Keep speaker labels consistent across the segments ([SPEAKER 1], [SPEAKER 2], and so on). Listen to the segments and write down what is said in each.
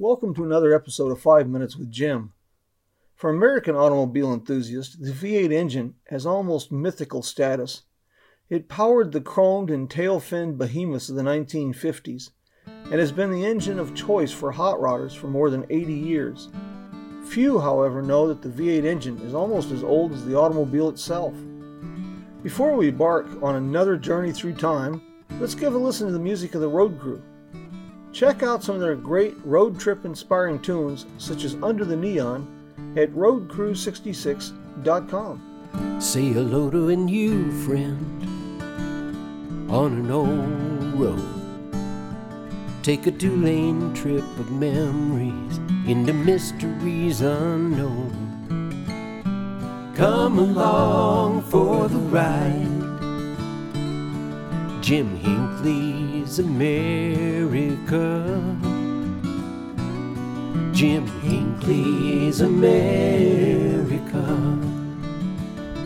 [SPEAKER 1] Welcome to another episode of 5 Minutes with Jim. For American automobile enthusiasts, the V8 engine has almost mythical status. It powered the chromed and tail finned behemoths of the 1950s and has been the engine of choice for hot rodders for more than 80 years. Few, however, know that the V8 engine is almost as old as the automobile itself. Before we embark on another journey through time, let's give a listen to the music of the road crew. Check out some of their great road trip inspiring tunes, such as Under the Neon, at roadcrew66.com.
[SPEAKER 2] Say hello to a new friend on an old road. Take a two lane trip of memories into mysteries unknown. Come along for the ride. Jim Hinckley's America. Jim Hinckley's America.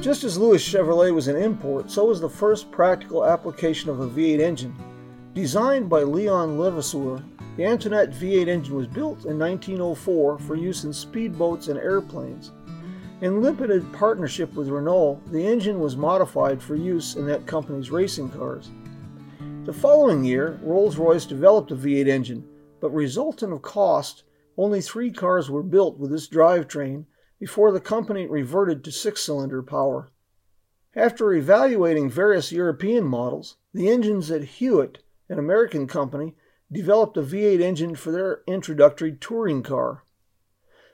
[SPEAKER 1] Just as Louis Chevrolet was an import, so was the first practical application of a V8 engine. Designed by Leon Levasseur, the Antoinette V8 engine was built in 1904 for use in speedboats and airplanes. In limited partnership with Renault, the engine was modified for use in that company's racing cars. The following year, Rolls Royce developed a V8 engine, but resultant of cost, only three cars were built with this drivetrain before the company reverted to six cylinder power. After evaluating various European models, the engines at Hewitt, an American company, developed a V8 engine for their introductory touring car.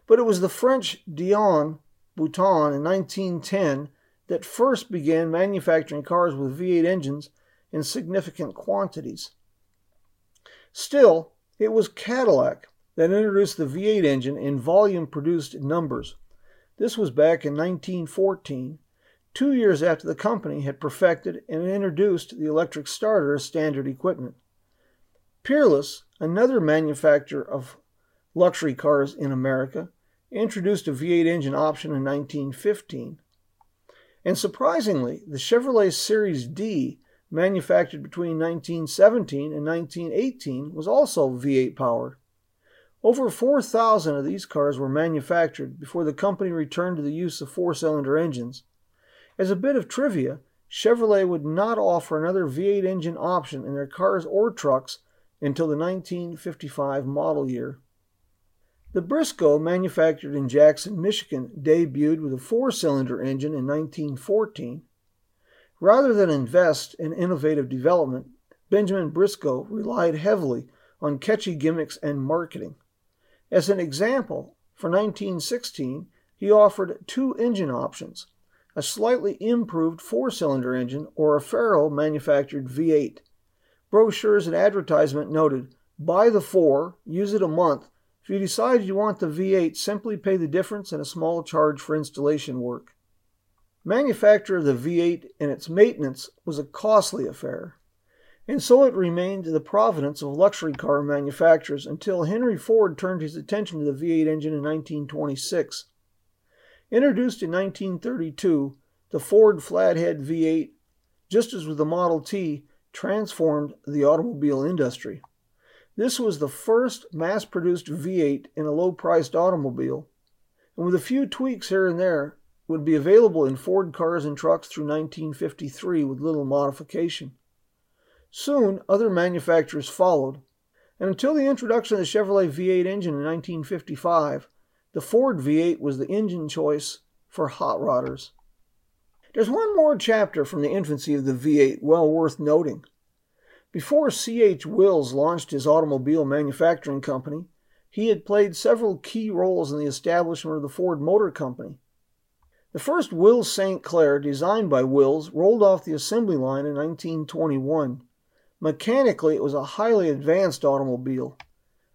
[SPEAKER 1] But it was the French Dion Bouton in 1910 that first began manufacturing cars with V8 engines in significant quantities. Still, it was Cadillac that introduced the V8 engine in volume produced numbers. This was back in 1914, two years after the company had perfected and introduced the electric starter as standard equipment. Peerless, another manufacturer of luxury cars in America, introduced a V8 engine option in 1915. And surprisingly, the Chevrolet Series D manufactured between 1917 and 1918, was also V8 powered. Over 4,000 of these cars were manufactured before the company returned to the use of four cylinder engines. As a bit of trivia, Chevrolet would not offer another V8 engine option in their cars or trucks until the 1955 model year. The Briscoe, manufactured in Jackson, Michigan, debuted with a four cylinder engine in 1914 Rather than invest in innovative development, Benjamin Briscoe relied heavily on catchy gimmicks and marketing. As an example, for 1916, he offered two engine options a slightly improved four cylinder engine or a Ferro manufactured V8. Brochures and advertisement noted buy the four, use it a month. If you decide you want the V8, simply pay the difference and a small charge for installation work. Manufacture of the V8 and its maintenance was a costly affair, and so it remained the providence of luxury car manufacturers until Henry Ford turned his attention to the V8 engine in 1926. Introduced in 1932, the Ford Flathead V8, just as with the Model T, transformed the automobile industry. This was the first mass produced V8 in a low priced automobile, and with a few tweaks here and there, would be available in Ford cars and trucks through 1953 with little modification. Soon, other manufacturers followed, and until the introduction of the Chevrolet V8 engine in 1955, the Ford V8 was the engine choice for hot rodders. There's one more chapter from the infancy of the V8 well worth noting. Before C.H. Wills launched his automobile manufacturing company, he had played several key roles in the establishment of the Ford Motor Company. The first Wills Sainte Claire, designed by Wills, rolled off the assembly line in 1921. Mechanically, it was a highly advanced automobile.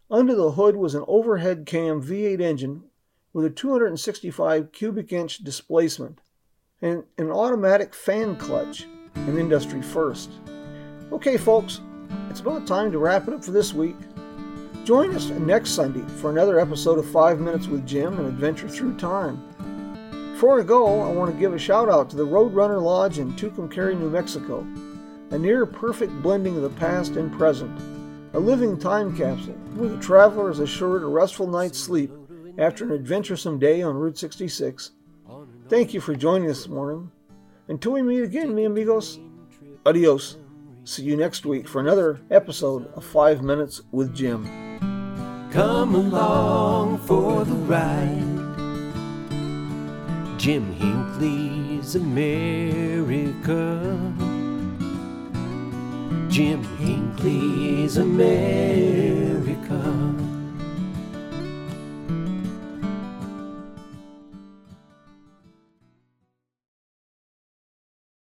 [SPEAKER 1] Under the hood was an overhead cam V8 engine with a 265 cubic inch displacement and an automatic fan clutch, an industry first. Okay, folks, it's about time to wrap it up for this week. Join us next Sunday for another episode of 5 Minutes with Jim and Adventure Through Time. Before I go, I want to give a shout out to the Roadrunner Lodge in Tucumcari, New Mexico, a near perfect blending of the past and present. a living time capsule where the traveler is assured a restful night's sleep after an adventuresome day on Route 66. Thank you for joining us this morning. Until we meet again, mi amigos, adios. See you next week for another episode of 5 Minutes with Jim.
[SPEAKER 2] Come along for the ride. Jim Hinckley's America. Jim Hinckley's America.